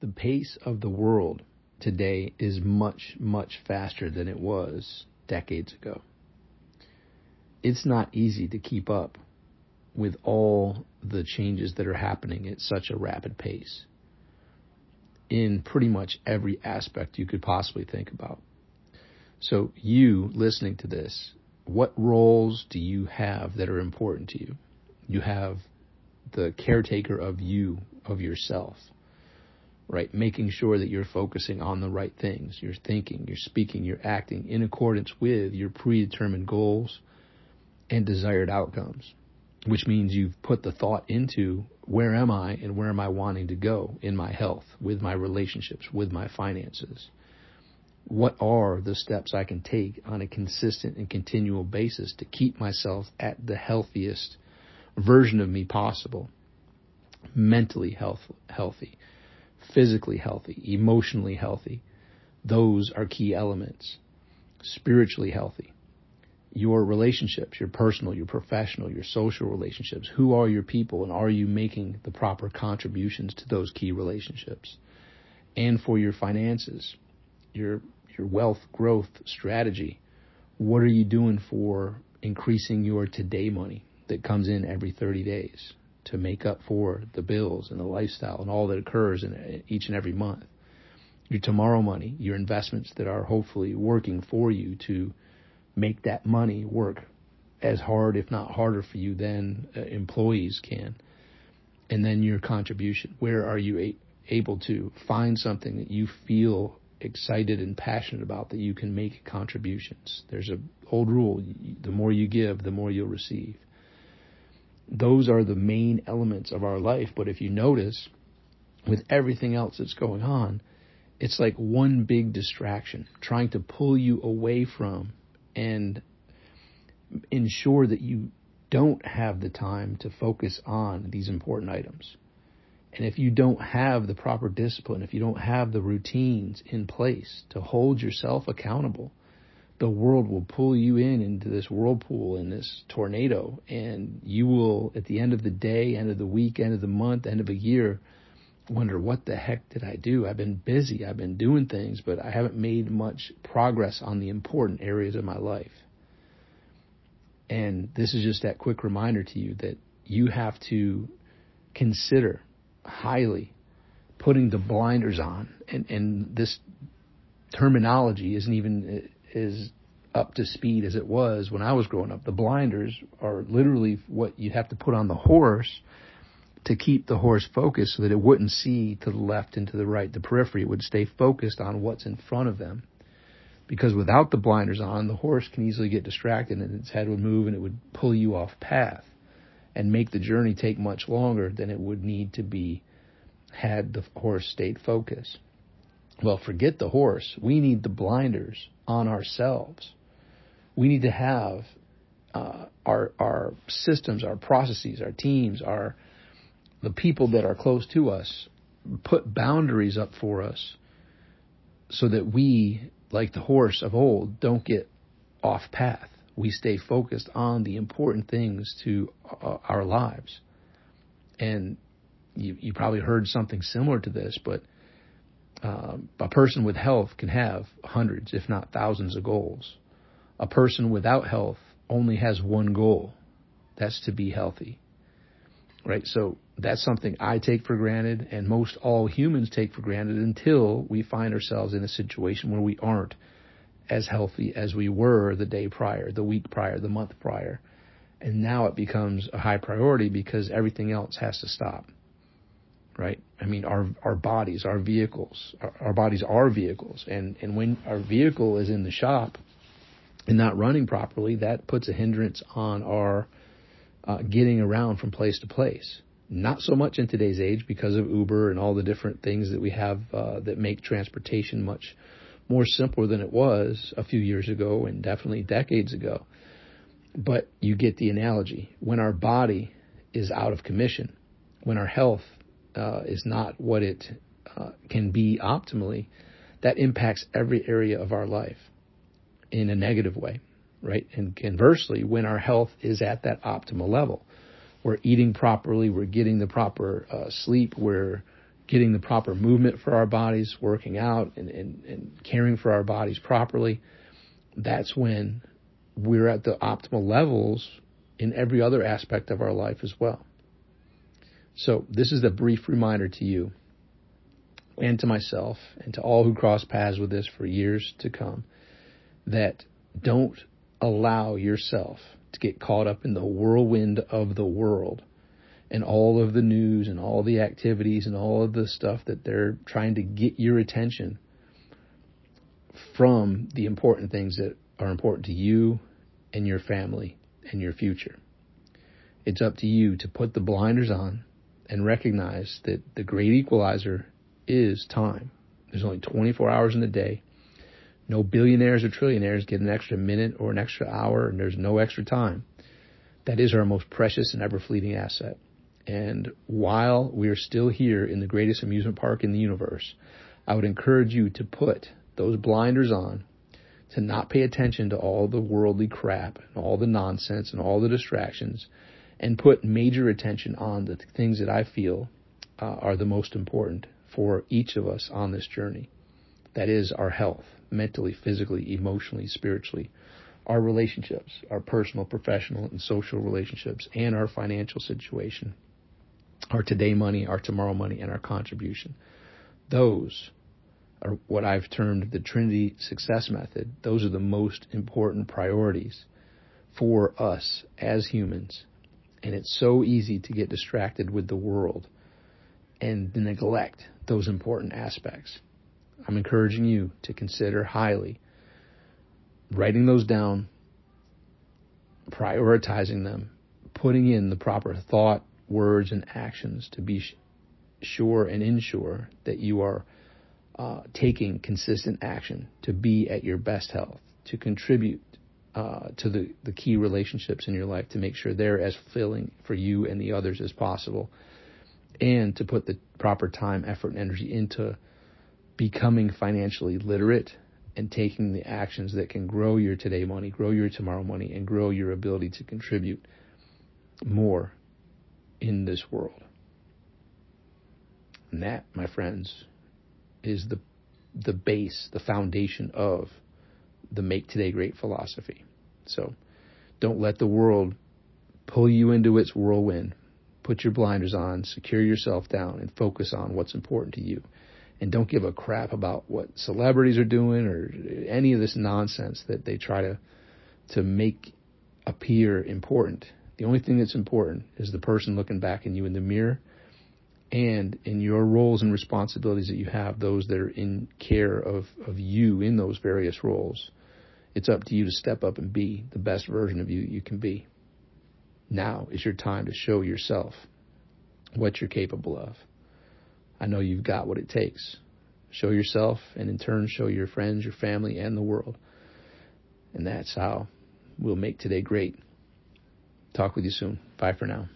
the pace of the world today is much, much faster than it was decades ago. It's not easy to keep up with all the changes that are happening at such a rapid pace in pretty much every aspect you could possibly think about. So, you listening to this, what roles do you have that are important to you? You have the caretaker of you, of yourself right? Making sure that you're focusing on the right things. You're thinking, you're speaking, you're acting in accordance with your predetermined goals and desired outcomes, which means you've put the thought into where am I and where am I wanting to go in my health, with my relationships, with my finances. What are the steps I can take on a consistent and continual basis to keep myself at the healthiest version of me possible? Mentally health, healthy physically healthy, emotionally healthy. Those are key elements. Spiritually healthy. Your relationships, your personal, your professional, your social relationships. Who are your people and are you making the proper contributions to those key relationships? And for your finances, your your wealth growth strategy. What are you doing for increasing your today money that comes in every 30 days? To make up for the bills and the lifestyle and all that occurs in each and every month. Your tomorrow money, your investments that are hopefully working for you to make that money work as hard, if not harder, for you than uh, employees can. And then your contribution. Where are you a- able to find something that you feel excited and passionate about that you can make contributions? There's a old rule: the more you give, the more you'll receive those are the main elements of our life. But if you notice, with everything else that's going on, it's like one big distraction trying to pull you away from and ensure that you don't have the time to focus on these important items. And if you don't have the proper discipline, if you don't have the routines in place to hold yourself accountable, the world will pull you in into this whirlpool in this tornado and you will at the end of the day end of the week end of the month end of a year wonder what the heck did i do? I've been busy. I've been doing things but i haven't made much progress on the important areas of my life. And this is just that quick reminder to you that you have to consider highly putting the blinders on. And and this terminology isn't even is up to speed as it was when I was growing up. The blinders are literally what you'd have to put on the horse to keep the horse focused so that it wouldn't see to the left and to the right, the periphery. It would stay focused on what's in front of them. Because without the blinders on, the horse can easily get distracted and its head would move and it would pull you off path and make the journey take much longer than it would need to be had the horse stayed focused. Well, forget the horse. We need the blinders on ourselves. We need to have uh, our our systems, our processes, our teams, our the people that are close to us put boundaries up for us so that we, like the horse of old, don't get off path. We stay focused on the important things to uh, our lives. And you, you probably heard something similar to this, but uh, a person with health can have hundreds, if not thousands, of goals. A person without health only has one goal that's to be healthy. Right? So that's something I take for granted, and most all humans take for granted until we find ourselves in a situation where we aren't as healthy as we were the day prior, the week prior, the month prior. And now it becomes a high priority because everything else has to stop right? I mean, our our bodies, our vehicles, our, our, bodies are vehicles, and and when our vehicle is in the shop and not running properly, that puts a hindrance on our uh, getting around from place to place. Not so much in today's age because of Uber and all the different things that we have uh, that make transportation much more simpler than it was a few years ago and definitely decades ago. But you get the analogy. When our body is out of commission, when our health uh, is not what it uh, can be optimally, that impacts every area of our life in a negative way, right? And conversely, when our health is at that optimal level, we're eating properly, we're getting the proper uh, sleep, we're getting the proper movement for our bodies, working out, and, and, and caring for our bodies properly, that's when we're at the optimal levels in every other aspect of our life as well. So, this is a brief reminder to you and to myself and to all who cross paths with this for years to come that don't allow yourself to get caught up in the whirlwind of the world and all of the news and all the activities and all of the stuff that they're trying to get your attention from the important things that are important to you and your family and your future. It's up to you to put the blinders on and recognize that the great equalizer is time. There's only 24 hours in the day. No billionaires or trillionaires get an extra minute or an extra hour, and there's no extra time. That is our most precious and ever fleeting asset. And while we are still here in the greatest amusement park in the universe, I would encourage you to put those blinders on, to not pay attention to all the worldly crap and all the nonsense and all the distractions, and put major attention on the things that I feel uh, are the most important for each of us on this journey. That is our health, mentally, physically, emotionally, spiritually, our relationships, our personal, professional, and social relationships, and our financial situation, our today money, our tomorrow money, and our contribution. Those are what I've termed the Trinity success method. Those are the most important priorities for us as humans. And it's so easy to get distracted with the world and neglect those important aspects. I'm encouraging you to consider highly writing those down, prioritizing them, putting in the proper thought, words, and actions to be sure and ensure that you are uh, taking consistent action to be at your best health, to contribute uh, to the, the key relationships in your life to make sure they're as fulfilling for you and the others as possible and to put the proper time, effort, and energy into becoming financially literate and taking the actions that can grow your today money, grow your tomorrow money, and grow your ability to contribute more in this world. And that, my friends, is the the base, the foundation of the make today great philosophy. So don't let the world pull you into its whirlwind put your blinders on, secure yourself down, and focus on what's important to you. And don't give a crap about what celebrities are doing or any of this nonsense that they try to to make appear important. The only thing that's important is the person looking back in you in the mirror and in your roles and responsibilities that you have, those that are in care of, of you in those various roles. It's up to you to step up and be the best version of you you can be. Now is your time to show yourself what you're capable of. I know you've got what it takes. Show yourself and in turn show your friends, your family, and the world. And that's how we'll make today great. Talk with you soon. Bye for now.